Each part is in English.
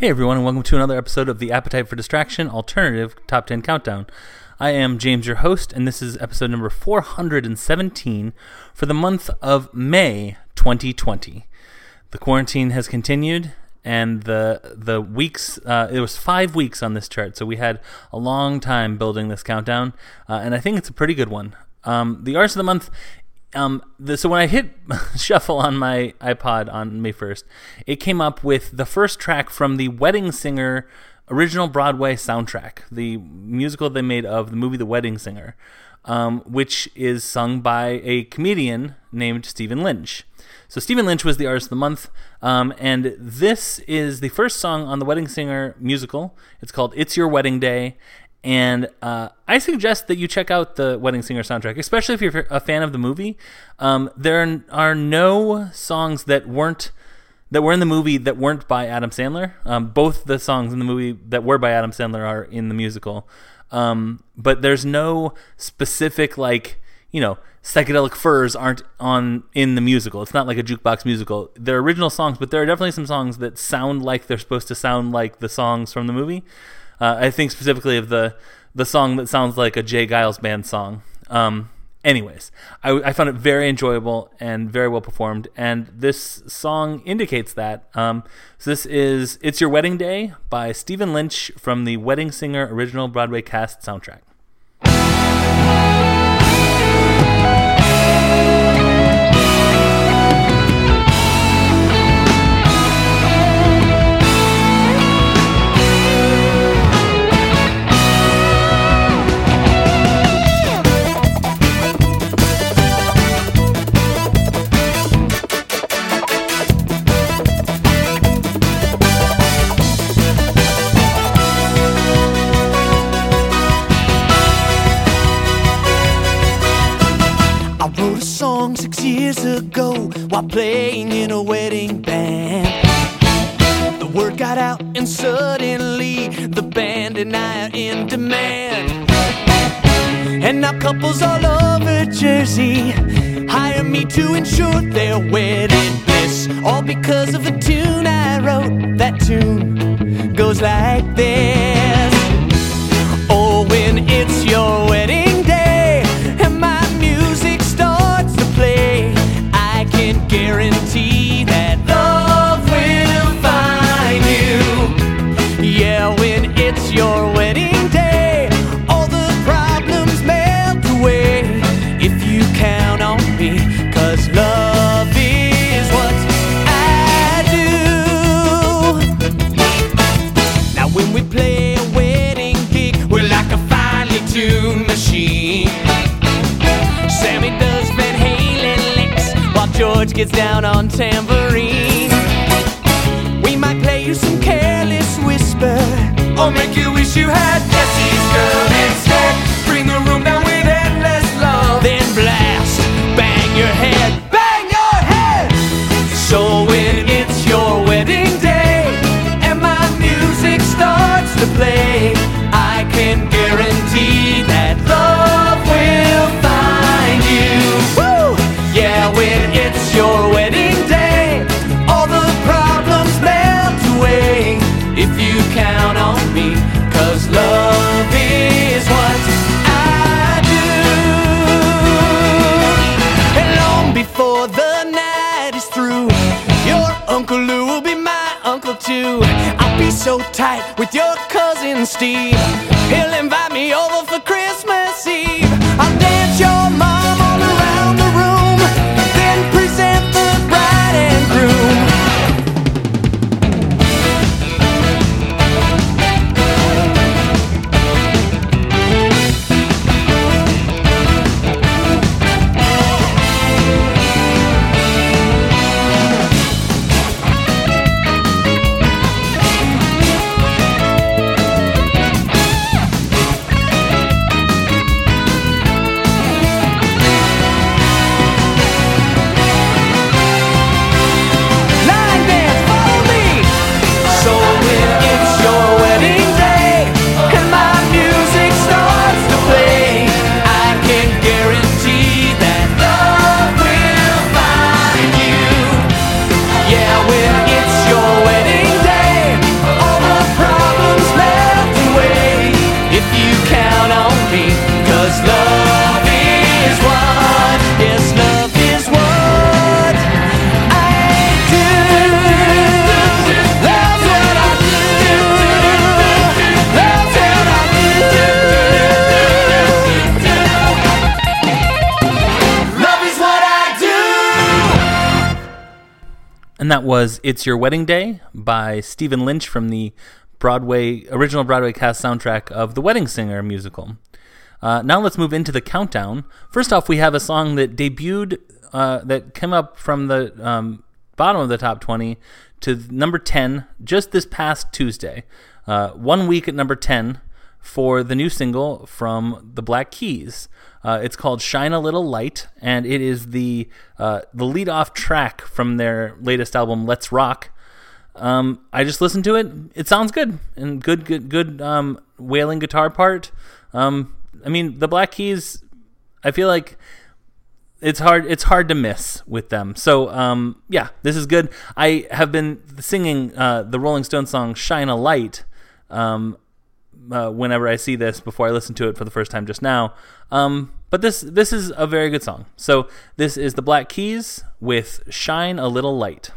Hey everyone, and welcome to another episode of the Appetite for Distraction Alternative Top 10 Countdown. I am James, your host, and this is episode number 417 for the month of May 2020. The quarantine has continued, and the the weeks uh, it was five weeks on this chart, so we had a long time building this countdown, uh, and I think it's a pretty good one. Um, the artist of the month um, the, so when I hit shuffle on my iPod on May 1st, it came up with the first track from the Wedding Singer original Broadway soundtrack, the musical they made of the movie The Wedding Singer, um, which is sung by a comedian named Stephen Lynch. So Stephen Lynch was the artist of the month, um, and this is the first song on the Wedding Singer musical. It's called "It's Your Wedding Day," And uh, I suggest that you check out the Wedding Singer soundtrack, especially if you're a fan of the movie. Um, there are no songs that weren't that were in the movie that weren't by Adam Sandler. Um, both the songs in the movie that were by Adam Sandler are in the musical, um, but there's no specific like you know psychedelic furs aren't on in the musical. It's not like a jukebox musical. They're original songs, but there are definitely some songs that sound like they're supposed to sound like the songs from the movie. Uh, I think specifically of the the song that sounds like a J. Geils band song. Um, anyways, I, I, found it very enjoyable and very well performed, and this song indicates that. Um, so this is "It's Your Wedding Day" by Stephen Lynch from the Wedding Singer original Broadway cast soundtrack. While playing in a wedding band. The word got out, and suddenly the band and I are in demand. And now couples all over Jersey hire me to ensure their wedding bliss. All because of a tune I wrote. That tune goes like this. Oh, when it's your wedding. Gets down on tambourine. We might play you some careless whisper, or make you wish you had Jesse's girl cousin was "It's Your Wedding Day" by Stephen Lynch from the Broadway original Broadway cast soundtrack of The Wedding Singer musical. Uh, now let's move into the countdown. First off, we have a song that debuted uh, that came up from the um, bottom of the top 20 to number 10 just this past Tuesday. Uh, one week at number 10 for the new single from the Black Keys. Uh, it's called "Shine a Little Light," and it is the uh, the lead off track from their latest album, "Let's Rock." Um, I just listened to it; it sounds good and good, good, good um, wailing guitar part. Um, I mean, the Black Keys. I feel like it's hard it's hard to miss with them. So um, yeah, this is good. I have been singing uh, the Rolling Stones song "Shine a Light." Um, uh, whenever I see this before I listen to it for the first time just now. Um, but this this is a very good song. So this is the Black Keys with "Shine a Little Light."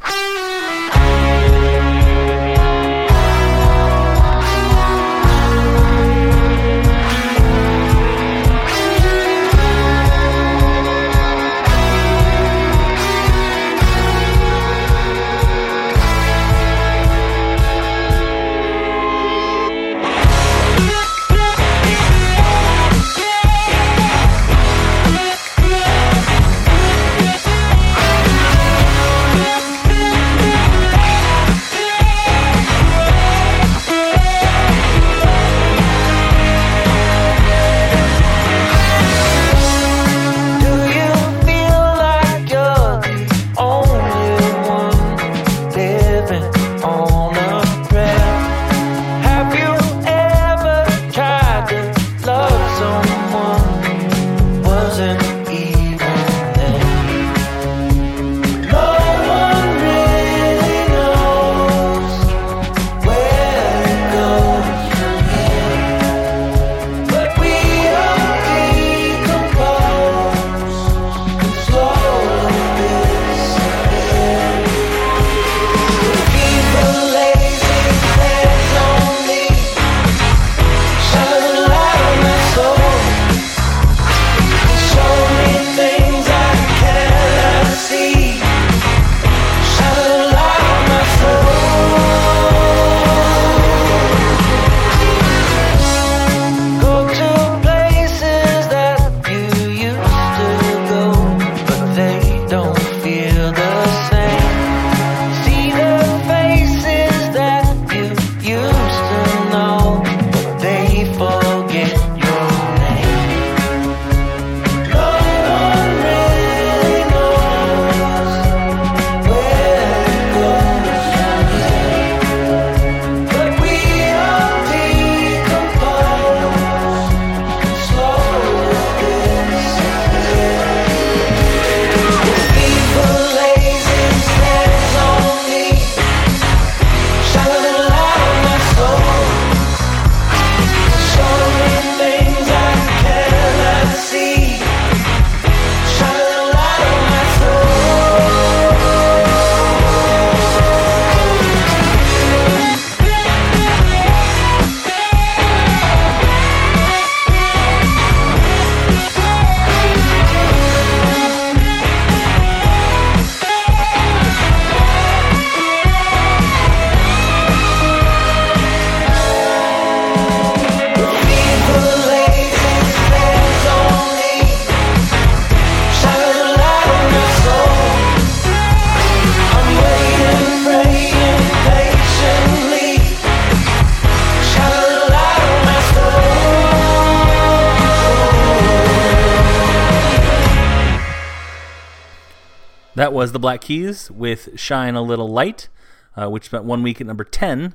That was the Black Keys with "Shine a Little Light," uh, which spent one week at number ten.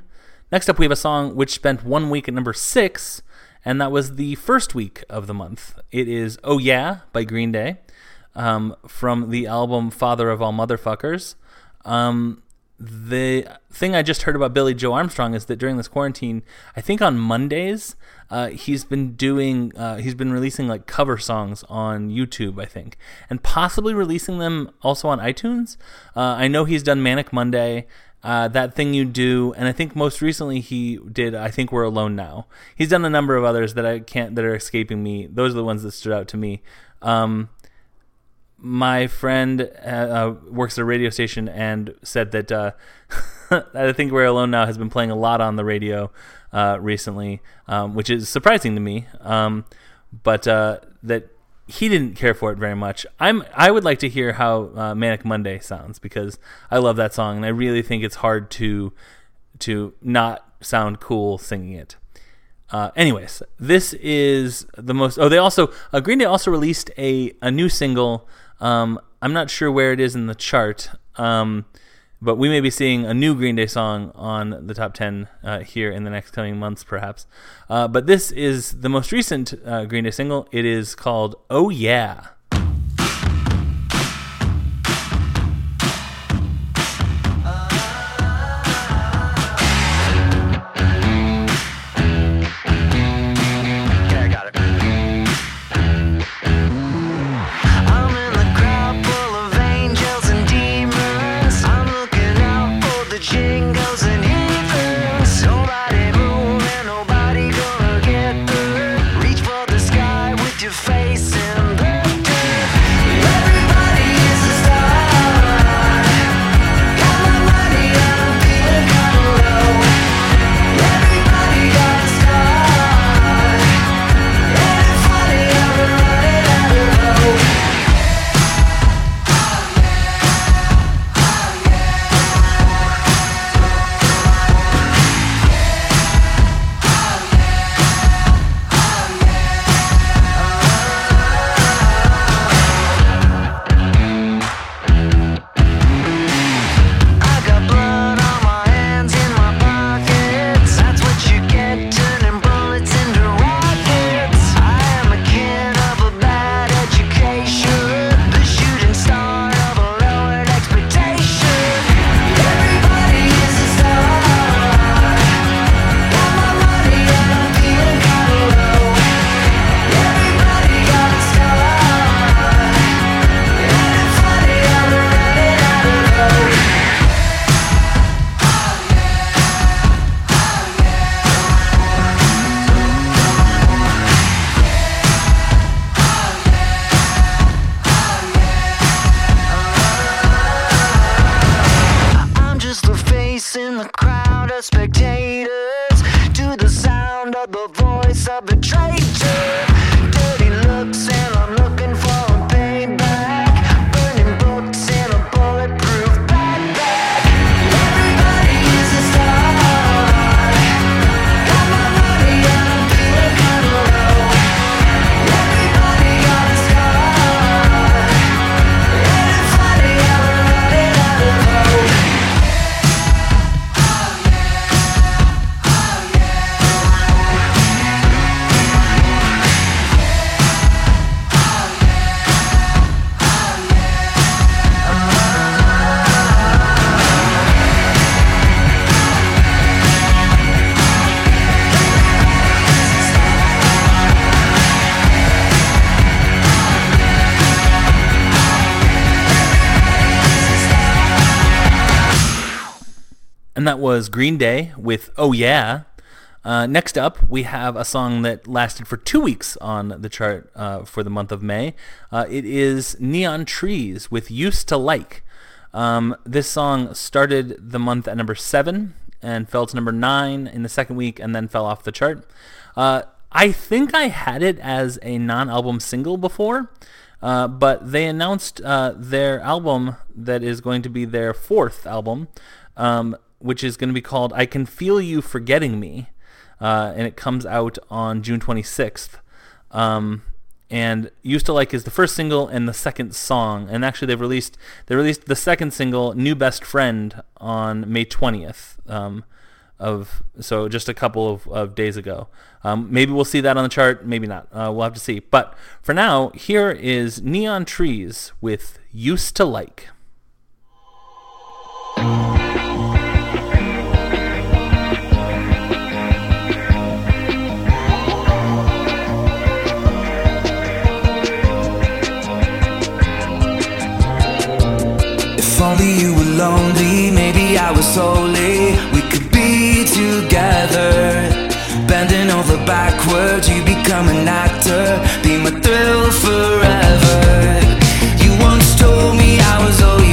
Next up, we have a song which spent one week at number six, and that was the first week of the month. It is "Oh Yeah" by Green Day um, from the album "Father of All Motherfuckers." Um, the thing I just heard about Billie Joe Armstrong is that during this quarantine, I think on Mondays, uh, he's been doing, uh, he's been releasing like cover songs on YouTube, I think, and possibly releasing them also on iTunes. Uh, I know he's done Manic Monday, uh, That Thing You Do, and I think most recently he did I Think We're Alone Now. He's done a number of others that I can't, that are escaping me. Those are the ones that stood out to me. Um, my friend uh, uh, works at a radio station and said that uh, I think We're Alone Now has been playing a lot on the radio uh, recently, um, which is surprising to me. Um, but uh, that he didn't care for it very much. I'm I would like to hear how uh, Manic Monday sounds because I love that song and I really think it's hard to to not sound cool singing it. Uh, anyways, this is the most. Oh, they also uh, Green Day also released a a new single. Um, I'm not sure where it is in the chart. Um, but we may be seeing a new Green Day song on the top 10 uh, here in the next coming months, perhaps. Uh, but this is the most recent uh, Green Day single. It is called Oh Yeah. And that was Green Day with Oh Yeah. Uh, next up, we have a song that lasted for two weeks on the chart uh, for the month of May. Uh, it is Neon Trees with Used to Like. Um, this song started the month at number seven and fell to number nine in the second week and then fell off the chart. Uh, I think I had it as a non album single before. Uh, but they announced uh, their album that is going to be their fourth album um, which is going to be called I Can Feel You Forgetting Me. Uh, and it comes out on June 26th. Um, and used to like is the first single and the second song and actually they've released they released the second single new best friend on may 20th um, of so just a couple of, of days ago um, maybe we'll see that on the chart maybe not uh, we'll have to see but for now here is neon trees with used to like lonely, maybe I was solely. We could be together, bending over backwards. You become an actor, be my thrill forever. You once told me I was always.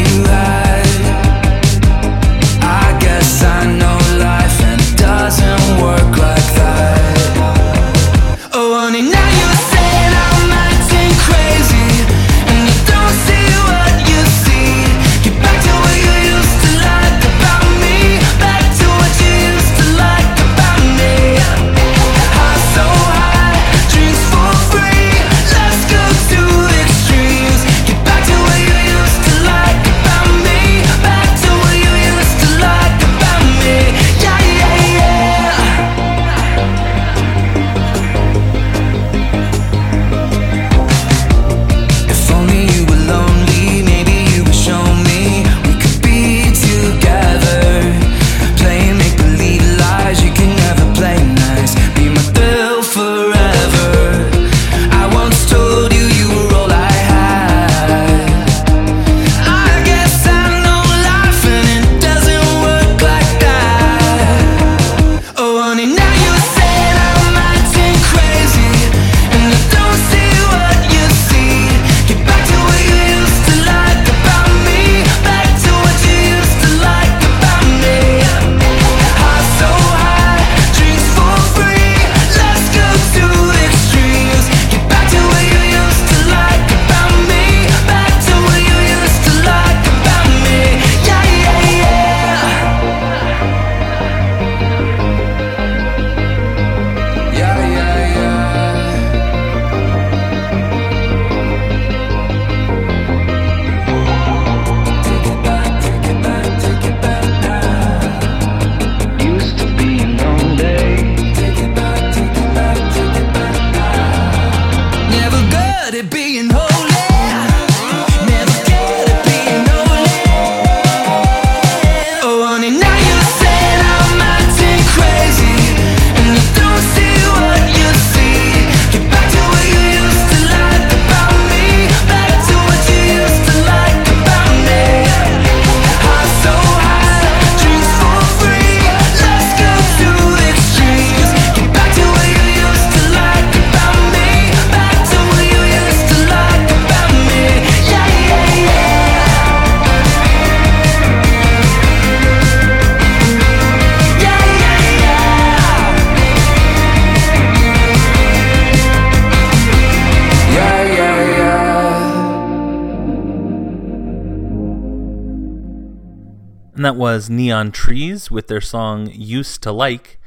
Neon Trees with their song Used to Like.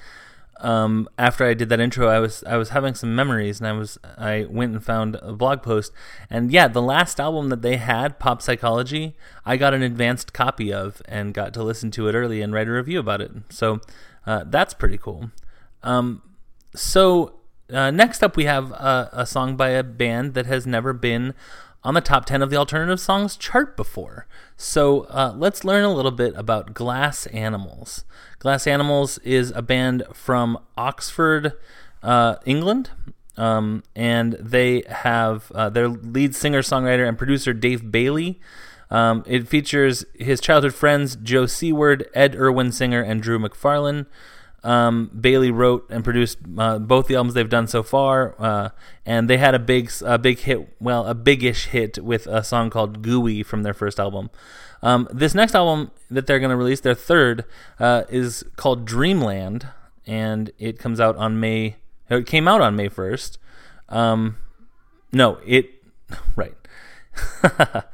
Um, after I did that intro, I was I was having some memories, and I was I went and found a blog post, and yeah, the last album that they had, Pop Psychology, I got an advanced copy of and got to listen to it early and write a review about it. So uh, that's pretty cool. Um, so uh, next up, we have a, a song by a band that has never been on the top 10 of the alternative songs chart before. So uh, let's learn a little bit about Glass Animals. Glass Animals is a band from Oxford, uh, England. Um, and they have uh, their lead singer, songwriter, and producer Dave Bayley. Um, it features his childhood friends Joe Seaward, Ed Irwin Singer, and Drew MacFarlane. Um, Bayley wrote and produced uh, both the albums they've done so far, uh, and they had a big, a big hit, well, a big-ish hit with a song called "Gooey" from their first album. Um, this next album that they're going to release, their third, uh, is called Dreamland, and it comes out on May. It came out on May first. Um, no, it right.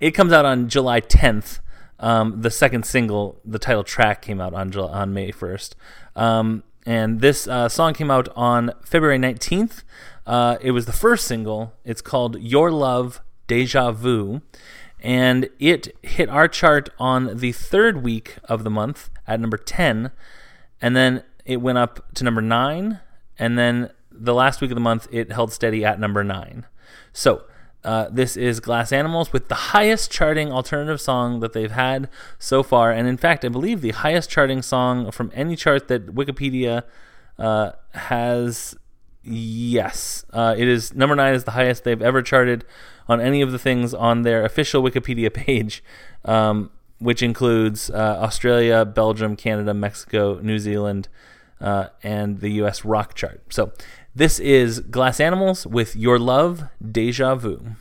it comes out on July tenth. Um, the second single, the title track, came out on July, on May first. Um, and this uh, song came out on February 19th. Uh, it was the first single. It's called Your Love Deja Vu. And it hit our chart on the third week of the month at number 10. And then it went up to number 9. And then the last week of the month, it held steady at number 9. So uh, this is Glass Animals with the highest charting alternative song that they've had so far. And in fact, I believe the highest charting song from any chart that Wikipedia uh, has. Yes, uh, it is number nine is the highest they've ever charted on any of the things on their official Wikipedia page, um, which includes uh, Australia, Belgium, Canada, Mexico, New Zealand, uh, and the U.S. rock chart. So this is Glass Animals with Your Love, Deja Vu.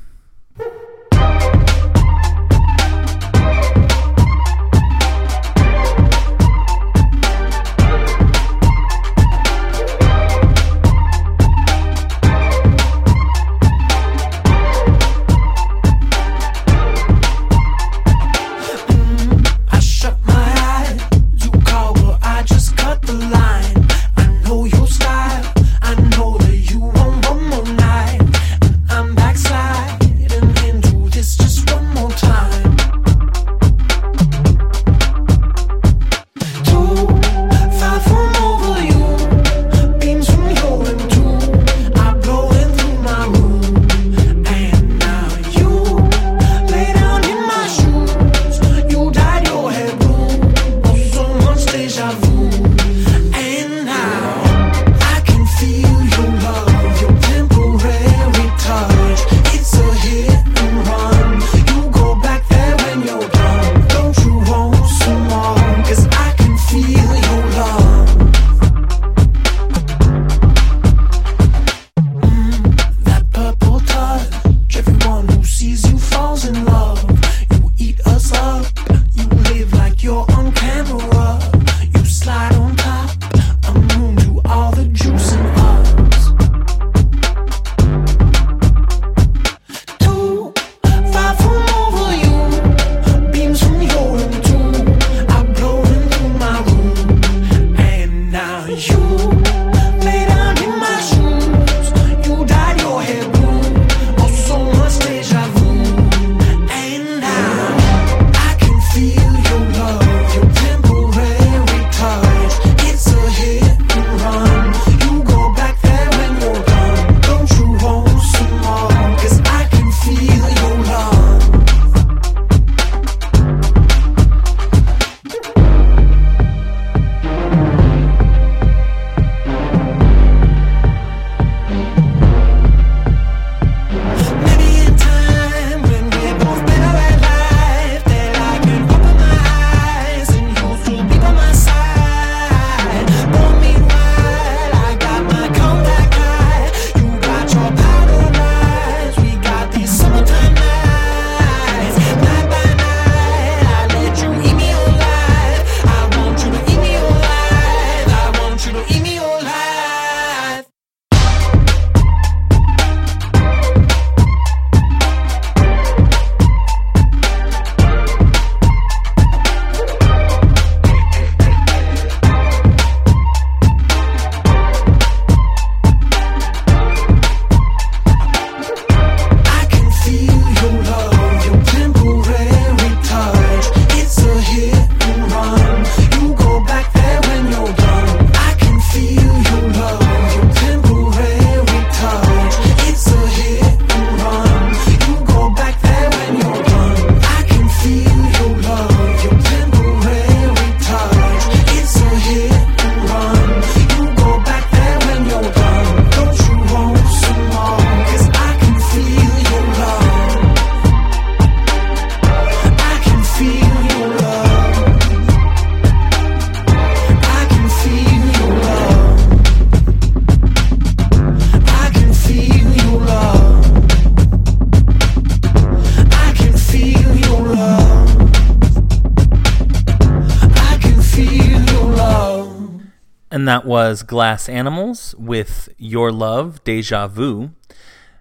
Was Glass Animals with Your Love, Deja Vu.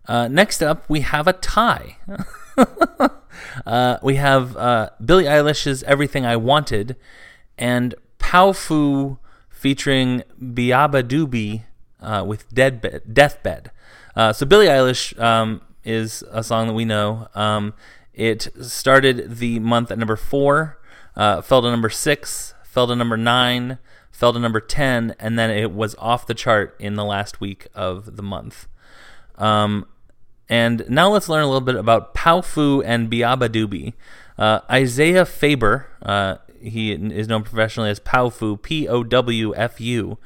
Uh, next up, we have a tie. uh, we have uh, Billie Eilish's Everything I Wanted and Powfu featuring Beabadoobee uh, with Deadbed, Deathbed. Uh, so Billie Eilish um, is a song that we know. Um, it started the month at number four, uh, fell to number six, fell to number nine, fell to number 10, and then it was off the chart in the last week of the month. Um, and now let's learn a little bit about Powfu and Beabadoobee. Uh, Isaiah Faber, uh, he is known professionally as Powfu, P O W F U,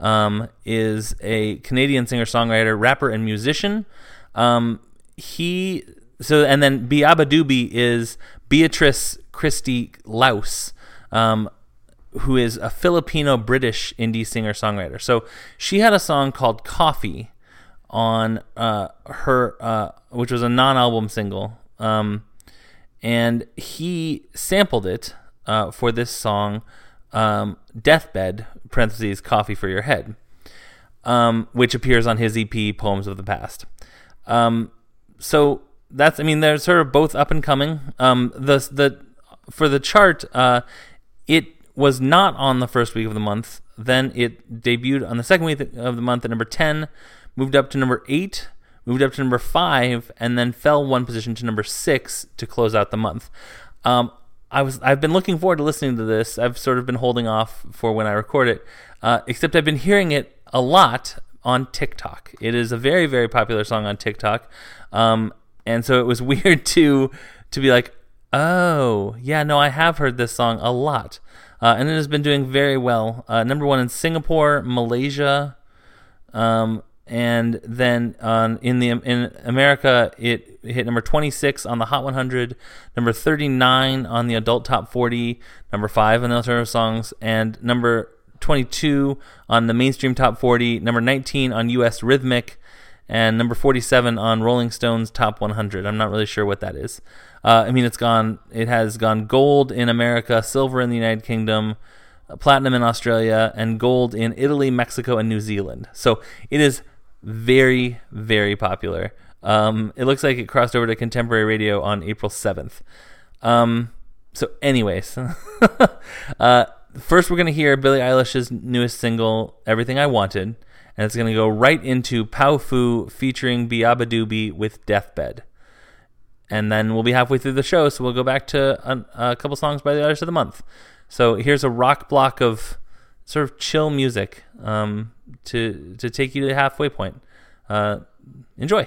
um, is a Canadian singer songwriter, rapper, and musician. Um, he so and then Beabadoobee is Beatrice Kristi Laus, um, who is a Filipino British indie singer songwriter. So she had a song called Coffee on uh, her, uh, which was a non album single. Um, and he sampled it uh, for this song, um, Deathbed, parentheses, Coffee for Your Head, um, which appears on his EP, Poems of the Past. Um, so that's, I mean, they're sort of both up and coming. Um, the, the, for the chart, uh, it was not on the first week of the month. Then it debuted on the second week of the month at number 10, moved up to number 8, moved up to number 5, and then fell one position to number 6 to close out the month. Um, I was I've been looking forward to listening to this. I've sort of been holding off for when I record it, uh, except I've been hearing it a lot on TikTok. It is a very very popular song on TikTok, um, and so it was weird to to be like, oh yeah, no, I have heard this song a lot uh, and it has been doing very well. Uh, number one in Singapore, Malaysia, um, and then in the in America, it hit number 26 on the Hot 100, number 39 on the Adult Top 40, number five on the alternative songs, and number 22 on the mainstream Top 40, number 19 on U.S. Rhythmic, and number 47 on Rolling Stone's Top 100. I'm not really sure what that is. Uh, I mean, it's gone. It has gone gold in America, silver in the United Kingdom, uh, platinum in Australia, and gold in Italy, Mexico, and New Zealand. So it is very, very popular. Um, it looks like it crossed over to contemporary radio on April 7th. Um, so, anyways, uh, first we're to hear Billie Eilish's newest single, Everything I Wanted and it's going to go right into Powfu featuring Beabadoobee with Deathbed. And then we'll be halfway through the show, so we'll go back to a, a couple songs by the artist of the month. So here's a rock block of sort of chill music um, to to take you to the halfway point. Uh, enjoy.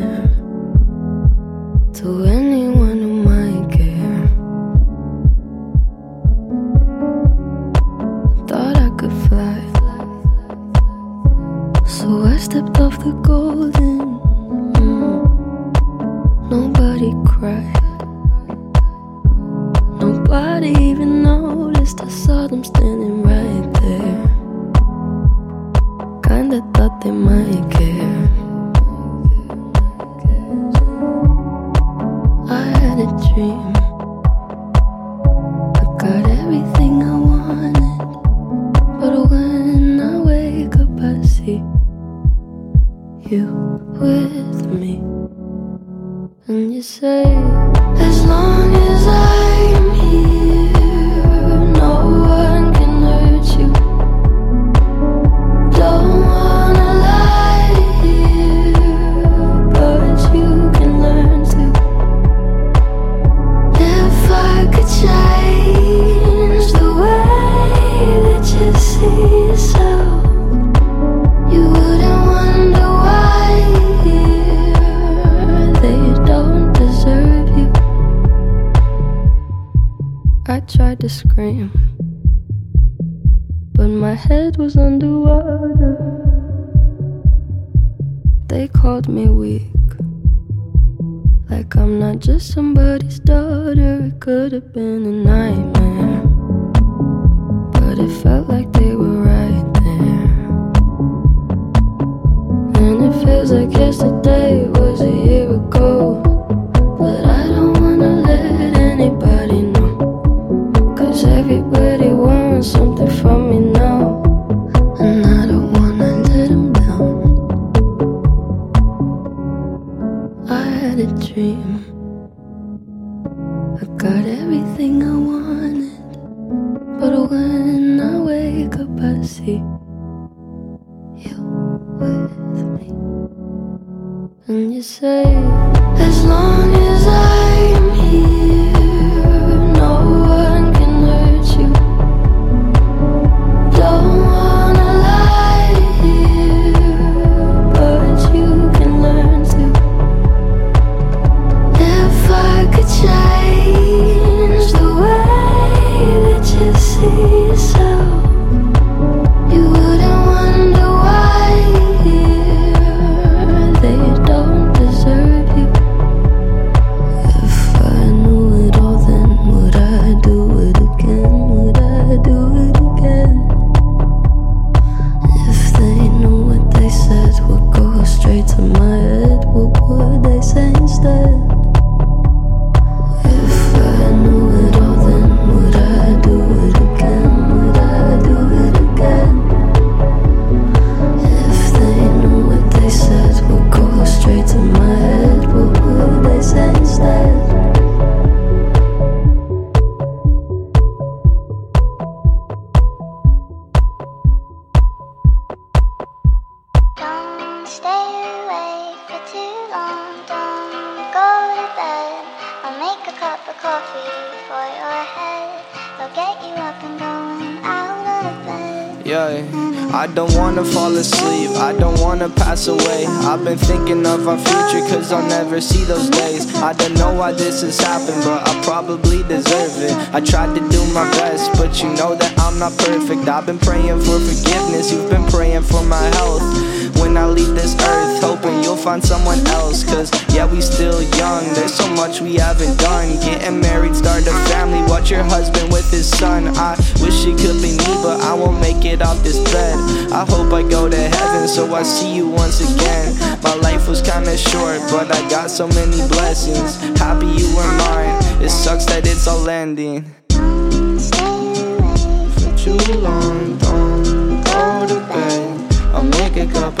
a dream. I got everything I wanted, but when I wake up, I see. Happy you were mine. It sucks that it's all ending. Don't stay away for too long. Don't go to bed. I'll make a cup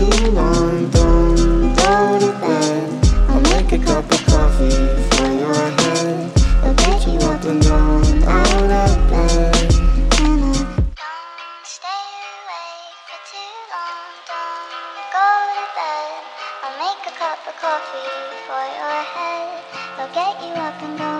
too long, don't go to bed. I'll make a cup of coffee for your head. I'll pick you up and down out of bed. Don't stay for too long, don't go to bed. I'll make a cup of coffee for your head. I'll get you up and going.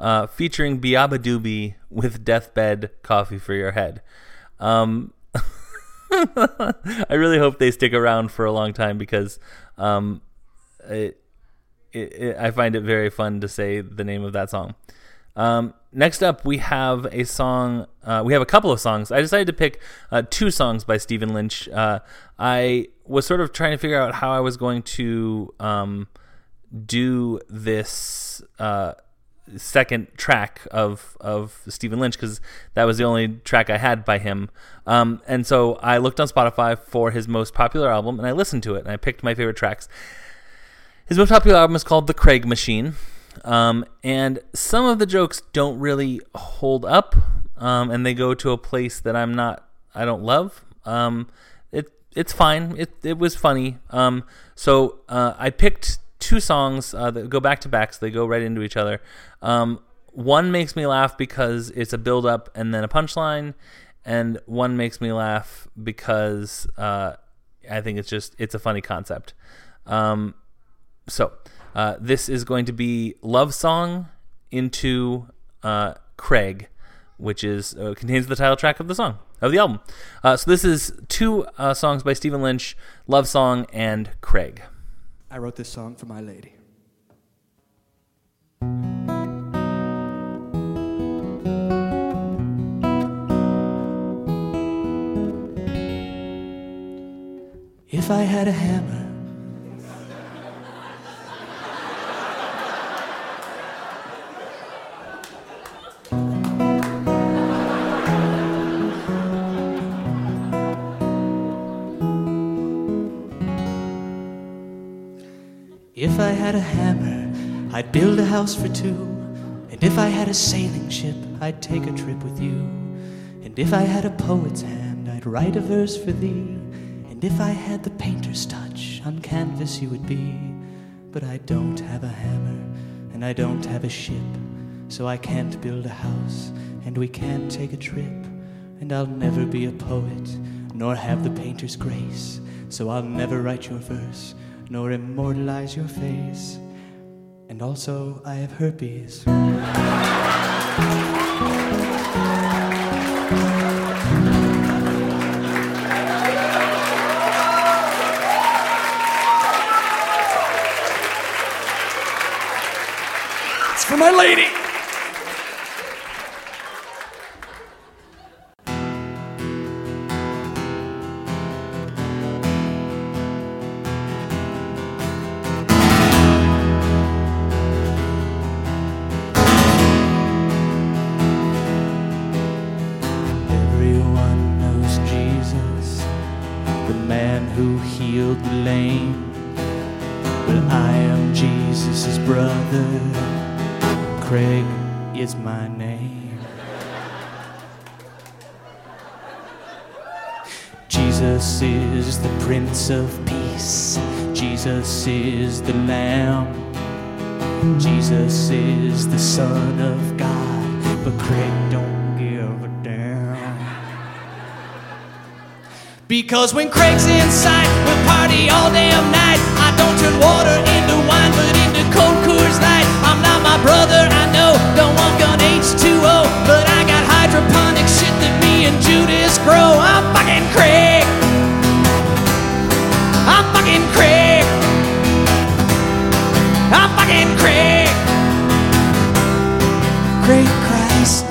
uh, featuring beabadoobee with Deathbed Coffee for Your Head. Um, I really hope they stick around for a long time because um, it, it, it, I find it very fun to say the name of that song. Um, next up, we have a song. Uh, we have a couple of songs. I decided to pick uh, two songs by Stephen Lynch. Uh, I was sort of trying to figure out how I was going to um, do this uh, second track of of Stephen Lynch because that was the only track I had by him. Um, and so I looked on Spotify for his most popular album and I listened to it and I picked my favorite tracks. His most popular album is called The Craig Machine. Um, and some of the jokes don't really hold up, um, and they go to a place that I'm not, I don't love. Um, it it's fine. It it was funny. Um, so uh, I picked two songs uh, that go back to back, so they go right into each other. Um, one makes me laugh because it's a build up and then a punchline, and one makes me laugh because uh, I think it's just it's a funny concept. Um, so uh, this is going to be love song into uh, Craig, which is uh, contains the title track of the song of the album. Uh, so this is two songs by Stephen Lynch: love song and Craig. I wrote this song for my lady. If I had a hammer, I had a hammer, I'd build a house for two. And if I had a sailing ship, I'd take a trip with you. And if I had a poet's hand, I'd write a verse for thee. And if I had the painter's touch, on canvas you would be. But I don't have a hammer, and I don't have a ship. So I can't build a house, and we can't take a trip. And I'll never be a poet, nor have the painter's grace. So I'll never write your verse, nor immortalize your face. And also, I have herpes. It's for my lady. Of Peace. Jesus is the Lamb. Jesus is the Son of God. But Craig don't give a damn. Because when Craig's inside, we'll party all damn night. I don't turn water into wine, but into cold Coors Light. I'm not my brother, I know. Don't want gun H2O, but I got hydroponic shit that me and Judas grow. I'm fucking Craig. Fucking Craig. I'm fucking Craig. Craig Christ.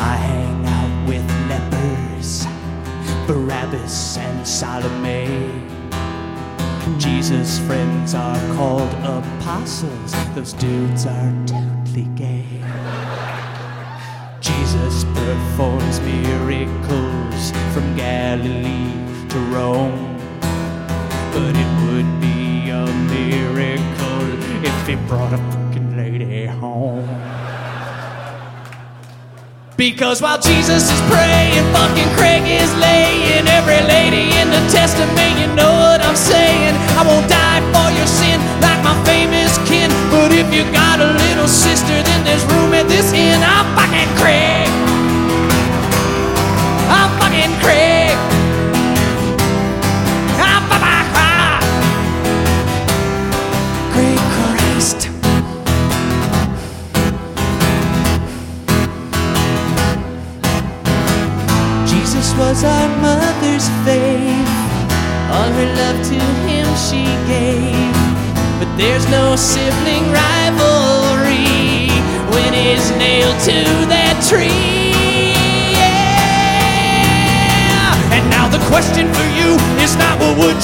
I hang out with lepers, Barabbas and Salome. Jesus' friends are called apostles. Those dudes are Because while Jesus is praying, fucking Craig is laying. Every lady in the testament, you know what I'm saying. I won't die for your sin like my famous kin. But if you got a little sister,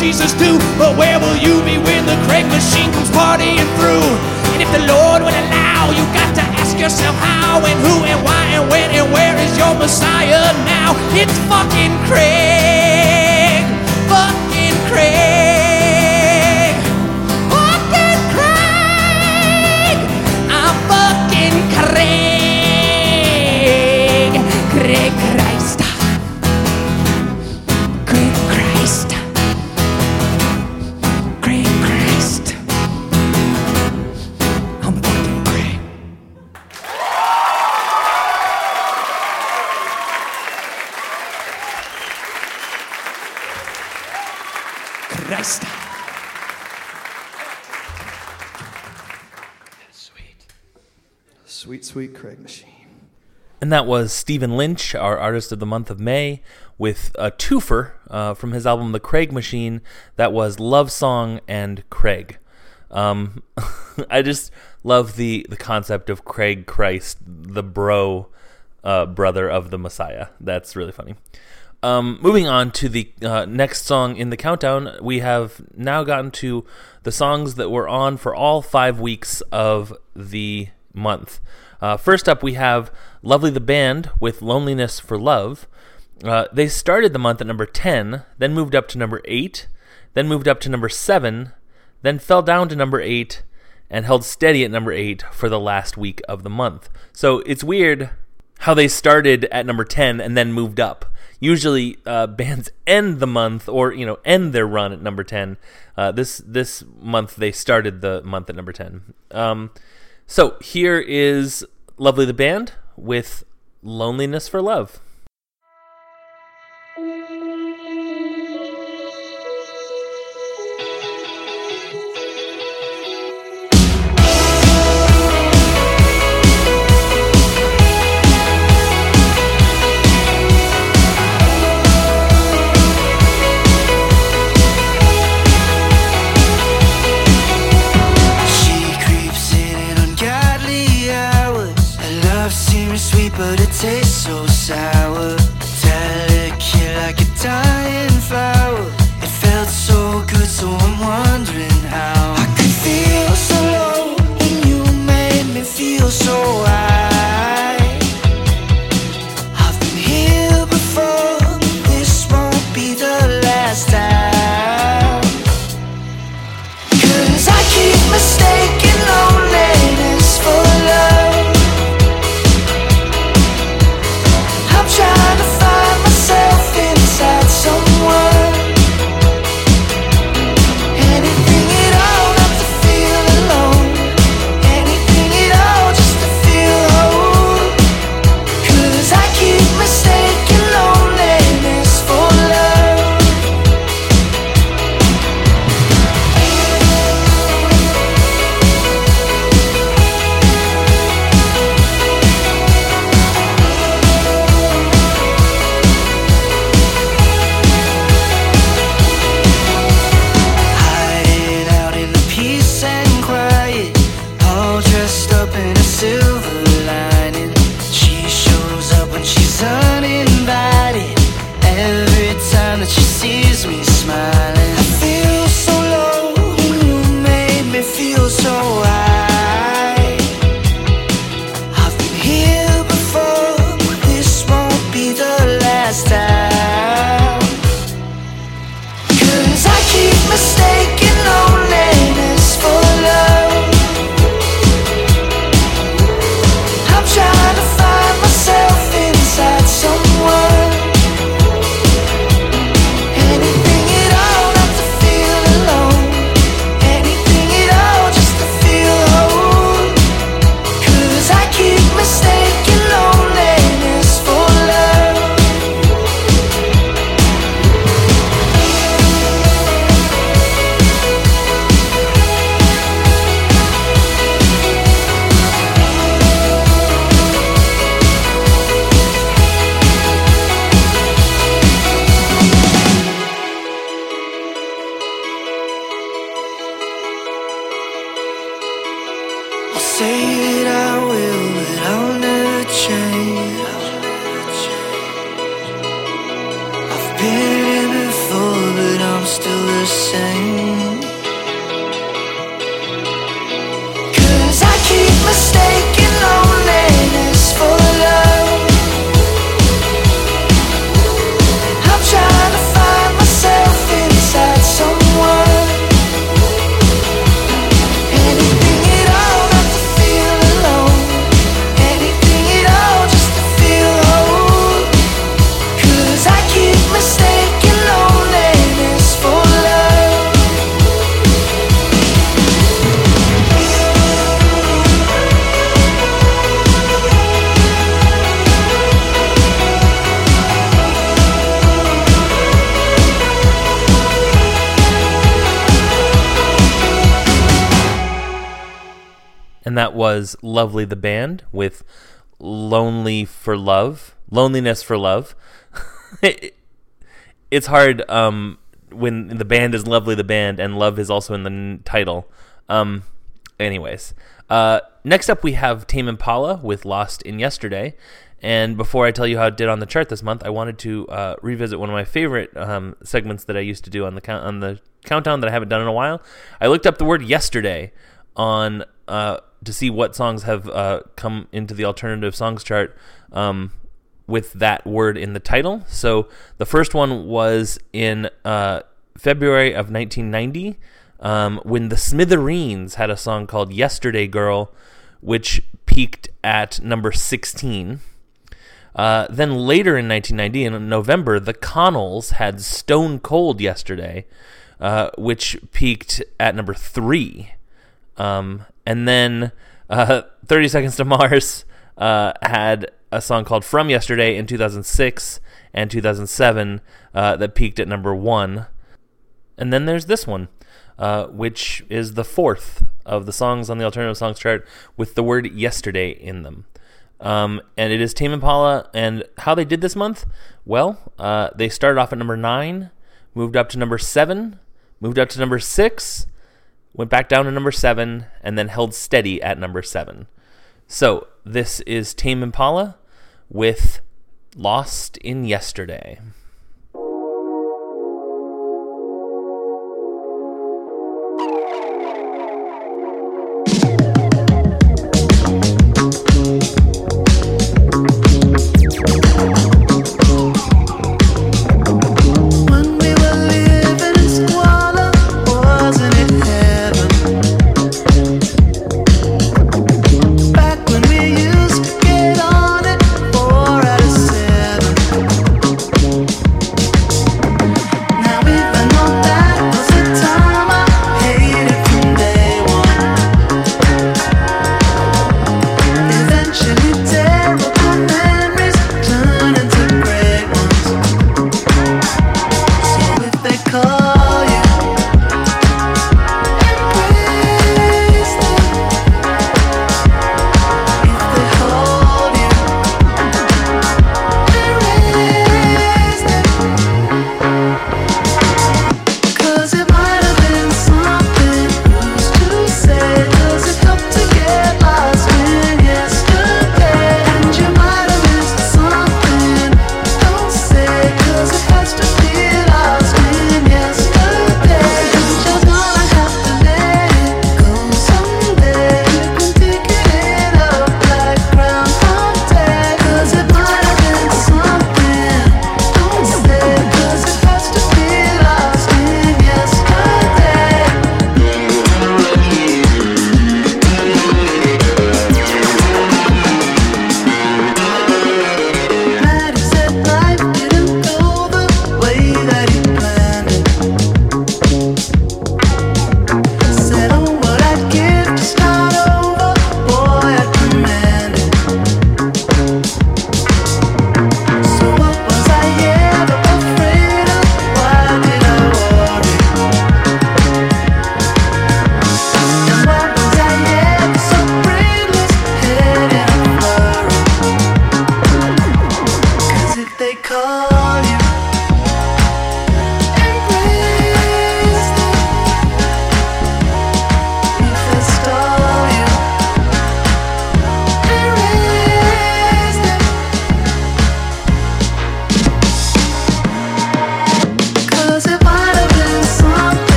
Jesus do, but where will you be when the Craig machine comes partying through? And if the Lord would allow, you got to ask yourself how and who and why and when and where is your Messiah now? It's fucking Craig, And that was Stephen Lynch, our artist of the month of May, with a twofer uh, from his album The Craig Machine. That was Love Song and Craig. Um, I just love the the concept of Craig Christ, the bro uh, brother of the Messiah. That's really funny. Um, moving on to the uh, next song in the countdown, we have now gotten to the songs that were on for all five weeks of the month. Uh, first up, we have lovelytheband with Loneliness for Love. Uh, they started the month at number 10, then moved up to number 8, then moved up to number 7, then fell down to number 8, and held steady at number 8 for the last week of the month. So it's weird how they started at number 10 and then moved up. Usually, uh, bands end the month or you know end their run at number 10. Uh, this this month they started the month at number 10. Um, so here is lovelytheband with Loneliness for Love. Lovely the Band with Lonely for Love, Loneliness for Love. It- it's hard um, when the band is lovelytheband and love is also in the n- title. Um, anyways, uh, next up we have Tame Impala with Lost in Yesterday. And before I tell you how it did on the chart this month, I wanted to uh, revisit one of my favorite um, segments that I used to do on the count on the countdown that I haven't done in a while. I looked up the word yesterday on uh, to see what songs have uh, come into the alternative songs chart um, with that word in the title. So the first one was in uh, February of 1990 um, when the Smithereens had a song called "Yesterday Girl," which peaked at number 16. Uh, then later in 1990, in November, the Connells had "Stone Cold Yesterday," uh, which peaked at number three. Um, and then uh, 30 Seconds to Mars uh, had a song called From Yesterday in 2006 and 2007 uh, that peaked at number one. And then there's this one, uh, which is the fourth of the songs on the alternative songs chart with the word yesterday in them. Um, and it is Tame Impala. And how they did this month? Well, uh, they started off at number nine, moved up to number seven, moved up to number six, went back down to number seven, and then held steady at number seven. So this is Tame Impala with Lost in Yesterday.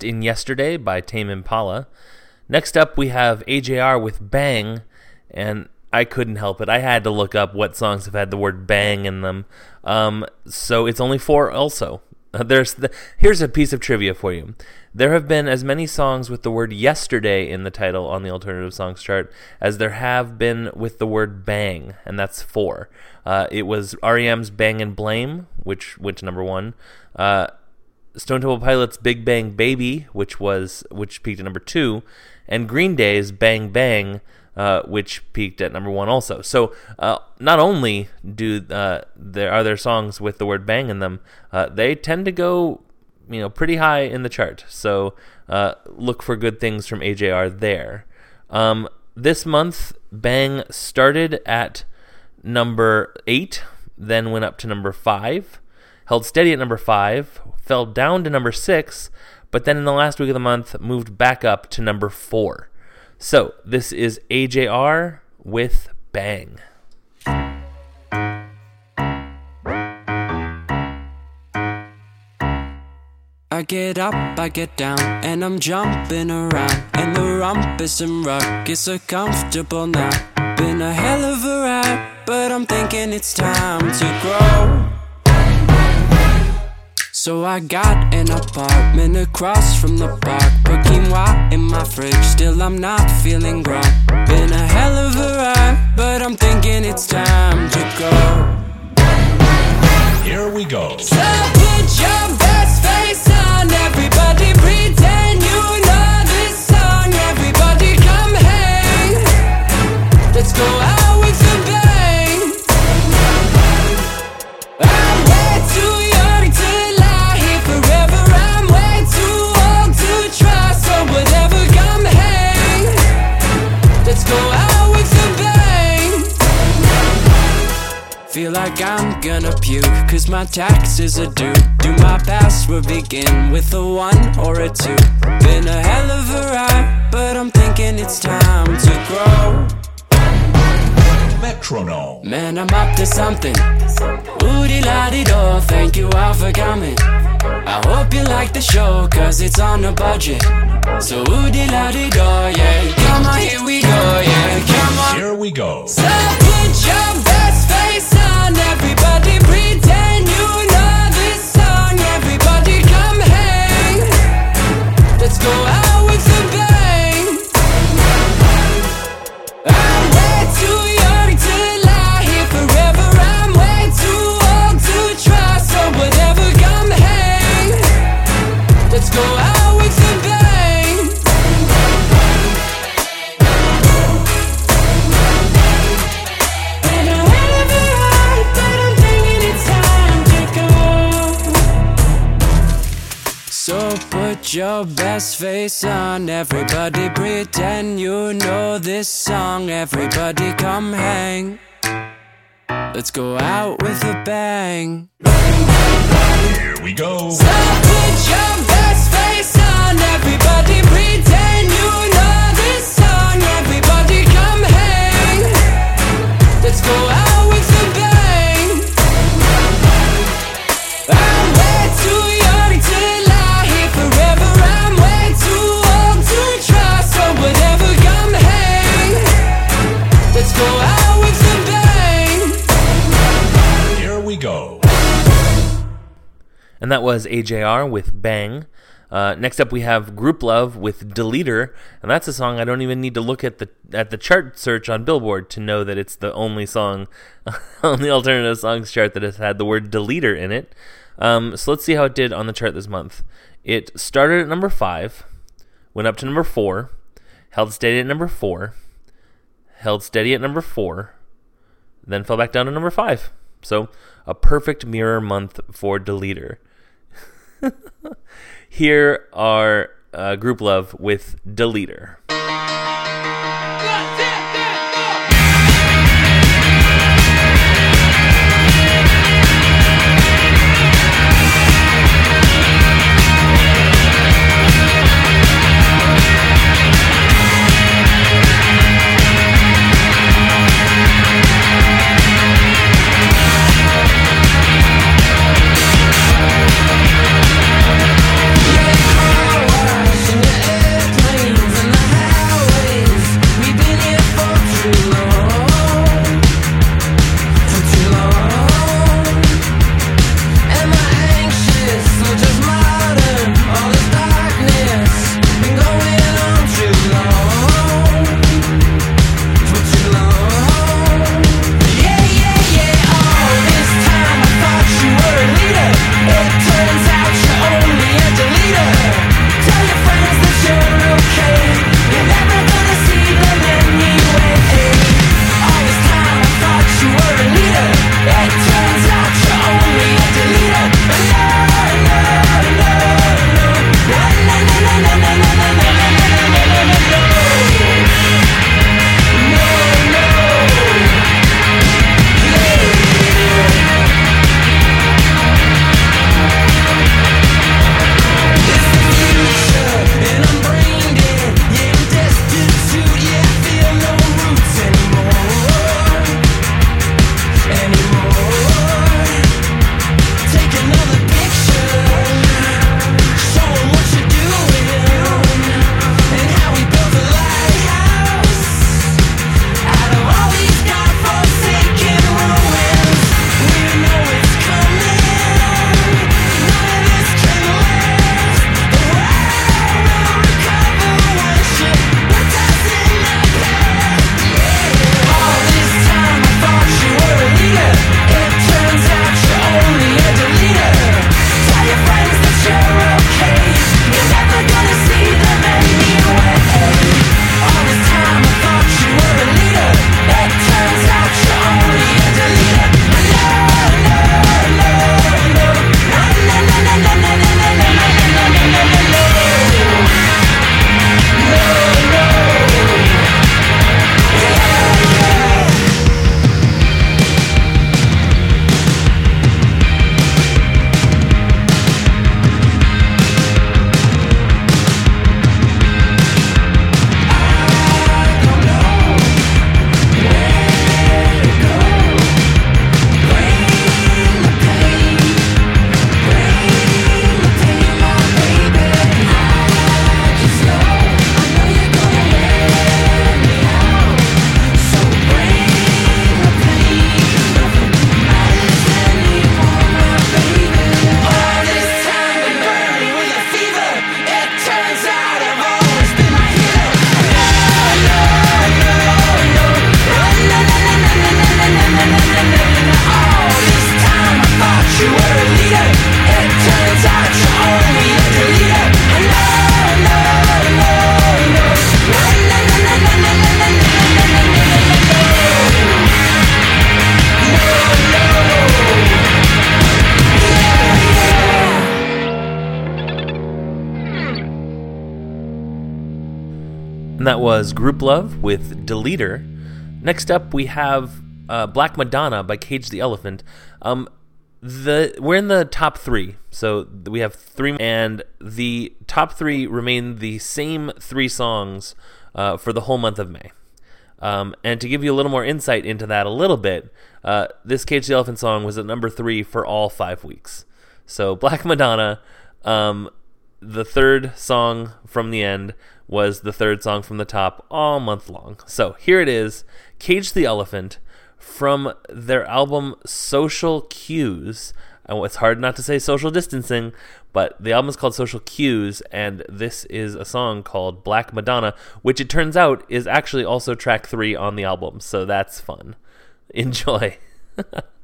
Lost in Yesterday by Tame Impala. Next up, we have AJR with Bang, and I couldn't help it. I had to look up what songs have had the word bang in them. Um, so it's only four also. There's the, here's a piece of trivia for you. There have been as many songs with the word yesterday in the title on the alternative songs chart as there have been with the word bang, and that's four. Uh, it was REM's Bang and Blame, which went to number one. Uh, Stone Temple Pilots' Big Bang Baby, which was which peaked at number two, and Green Day's Bang Bang, uh, which peaked at number one also. So uh, not only do uh, there are there songs with the word bang in them, uh, they tend to go you know pretty high in the chart. So uh, look for good things from AJR there. Um, this month, Bang started at number eight, then went up to number five, held steady at number five, fell down to number six, but then in the last week of the month moved back up to number four. So this is AJR with Bang. I get up, I get down, and I'm jumping around. And the rumpus and is so comfortable now. Been a hell of a ride, but I'm thinking it's time to grow. So I got an apartment across from the park. Put quinoa in my fridge, still I'm not feeling grown. Been a hell of a ride, but I'm thinking it's time to go. Here we go. So put your best face on, everybody pretend you know this song. Everybody come hang. Let's go I'm gonna puke, cause my taxes are due. Do my password begin with a one or a two? Been a hell of a ride, but I'm thinking it's time to grow. Metronome. Man, I'm up to something. Woody la di do, thank you all for coming. I hope you like the show, cause it's on a budget. So woody la di do, yeah. Come on, here we go, yeah. Come on. Here we go. So go. out put your best face on, everybody pretend you know this song. Everybody come hang. Let's go out with a bang. Here we go. So put your best face on, everybody pretend you know this song. Everybody come hang. Let's go out Let's go out with. Here we go. And that was AJR with Bang. Uh, next up, we have Grouplove with Deleter, and that's a song I don't even need to look at the at the chart search on Billboard to know that it's the only song on the alternative songs chart that has had the word Deleter in it. Um, so let's see how it did on the chart this month. It started at number five, went up to number four, held steady at number four, held steady at number four, then fell back down to number five. So a perfect mirror month for Deleter. Here are uh, Grouplove with Deleter. Love with Deleter. Next up, we have uh, Black Madonna by Cage the Elephant. Um, the we're in the top three, so we have three, and the top three remain the same three songs uh, for the whole month of May. Um, and to give you a little more insight into that a little bit, uh, this Cage the Elephant song was at number three for all five weeks. So Black Madonna, um, the third song from the end, was the third song from the top all month long. So here it is Cage the Elephant from their album Social Cues. It's hard not to say social distancing, but the album is called Social Cues, and this is a song called Black Madonna, which it turns out is actually also track three on the album. So that's fun. Enjoy.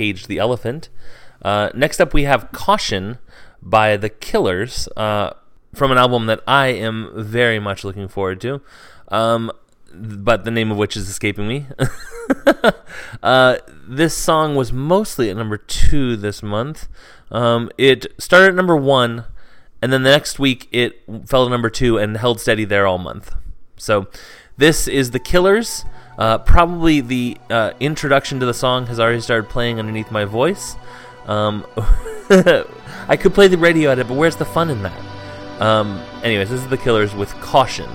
Cage the Elephant. Uh, next up, we have Caution by The Killers uh, from an album that I am very much looking forward to, um, but the name of which is escaping me. uh, this song was mostly at number two this month. Um, it started at number one, and then the next week it fell to number two and held steady there all month. So This is The Killers. Uh, probably the uh, introduction to the song has already started playing underneath my voice. Um, I could play the radio edit, but where's the fun in that? Um, anyways, this is The Killers with Caution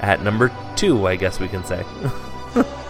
at number two, I guess we can say.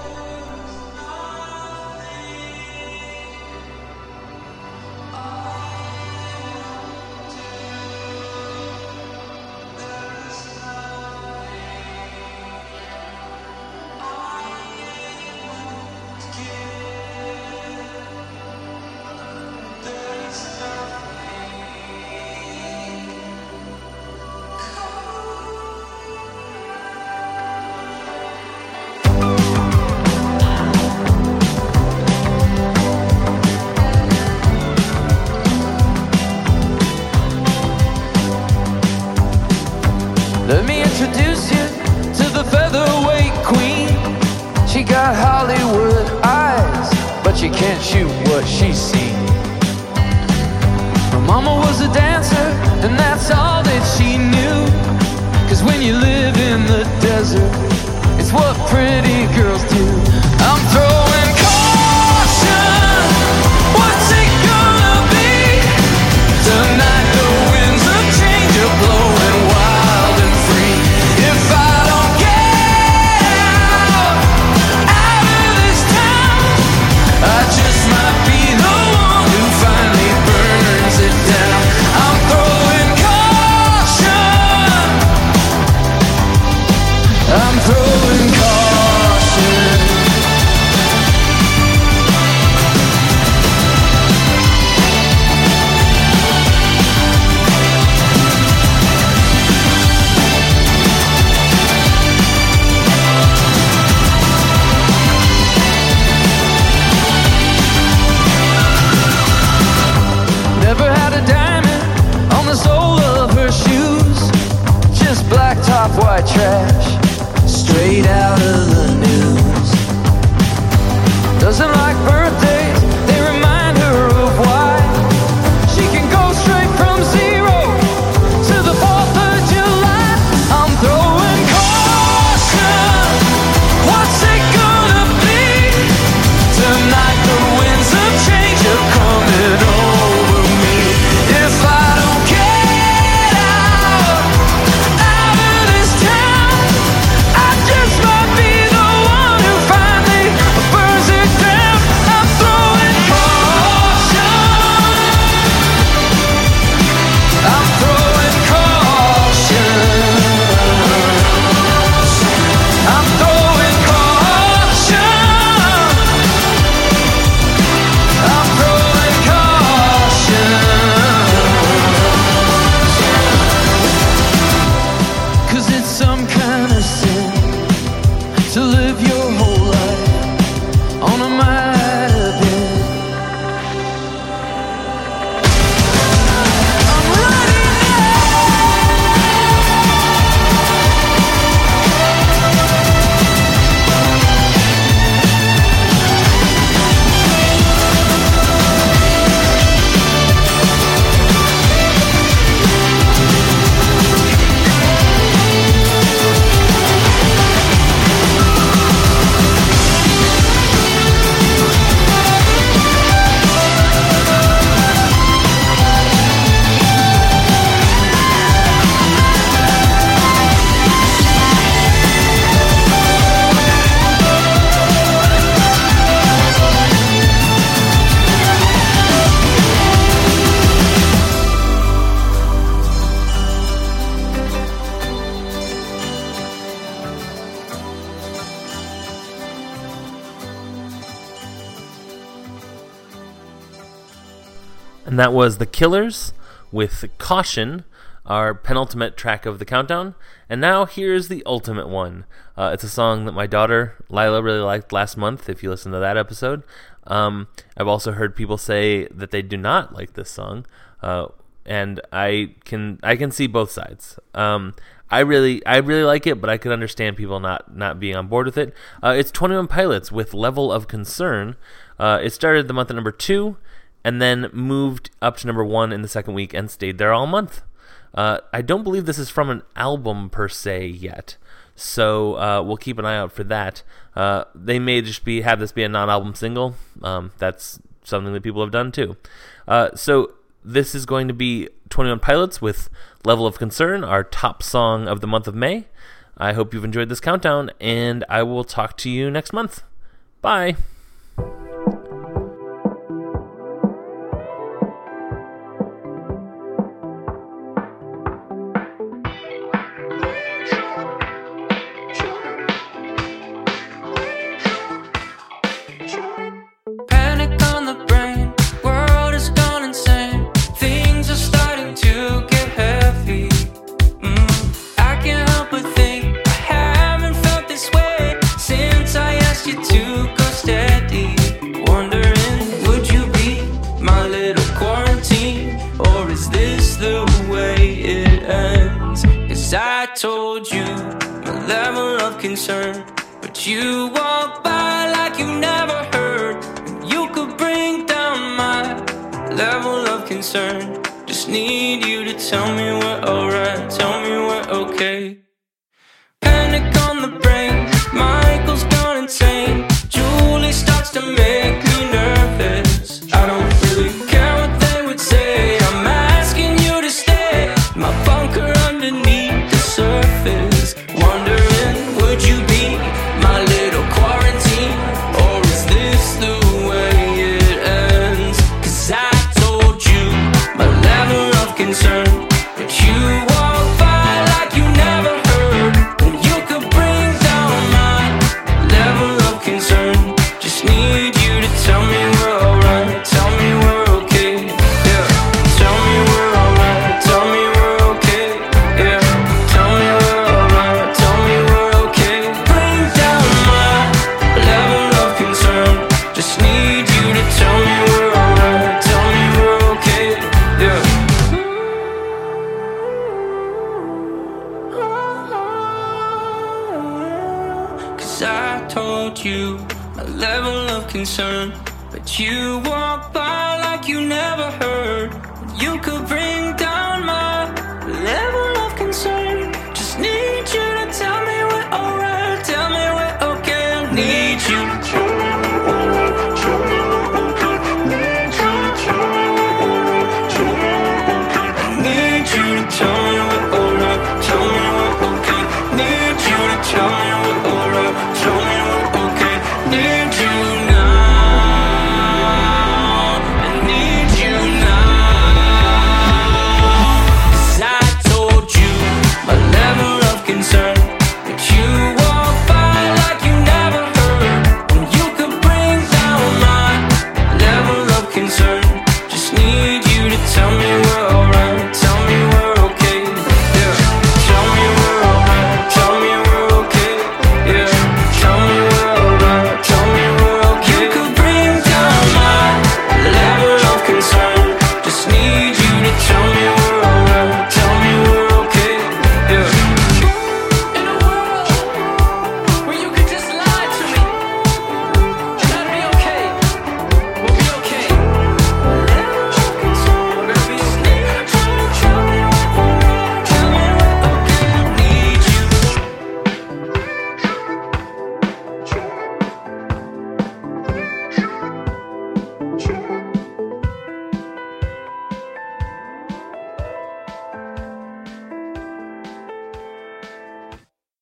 was The Killers with Caution, our penultimate track of the countdown. And now here's the ultimate one. Uh, it's a song that my daughter Lila really liked last month. If you listen to that episode, um, I've also heard people say that they do not like this song, uh, and I can I can see both sides. Um, I really I really like it, but I could understand people not not being on board with it. Uh, it's Twenty One Pilots with Level of Concern. Uh, it started the month at number two, and then moved up to number one in the second week and stayed there all month. Uh, I don't believe this is from an album per se yet, So uh, we'll keep an eye out for that. Uh, they may just be have this be a non-album single. Um, that's something that people have done too. Uh, so this is going to be 21 Pilots with Level of Concern, our top song of the month of May. I hope you've enjoyed this countdown, and I will talk to you next month. Bye. Told you my level of concern. But you walk by like you never heard. You could bring down my level of concern. Just need you to tell me we're alright. Tell me we're okay. Panic on the brain. Michael's gone insane. Julie starts to make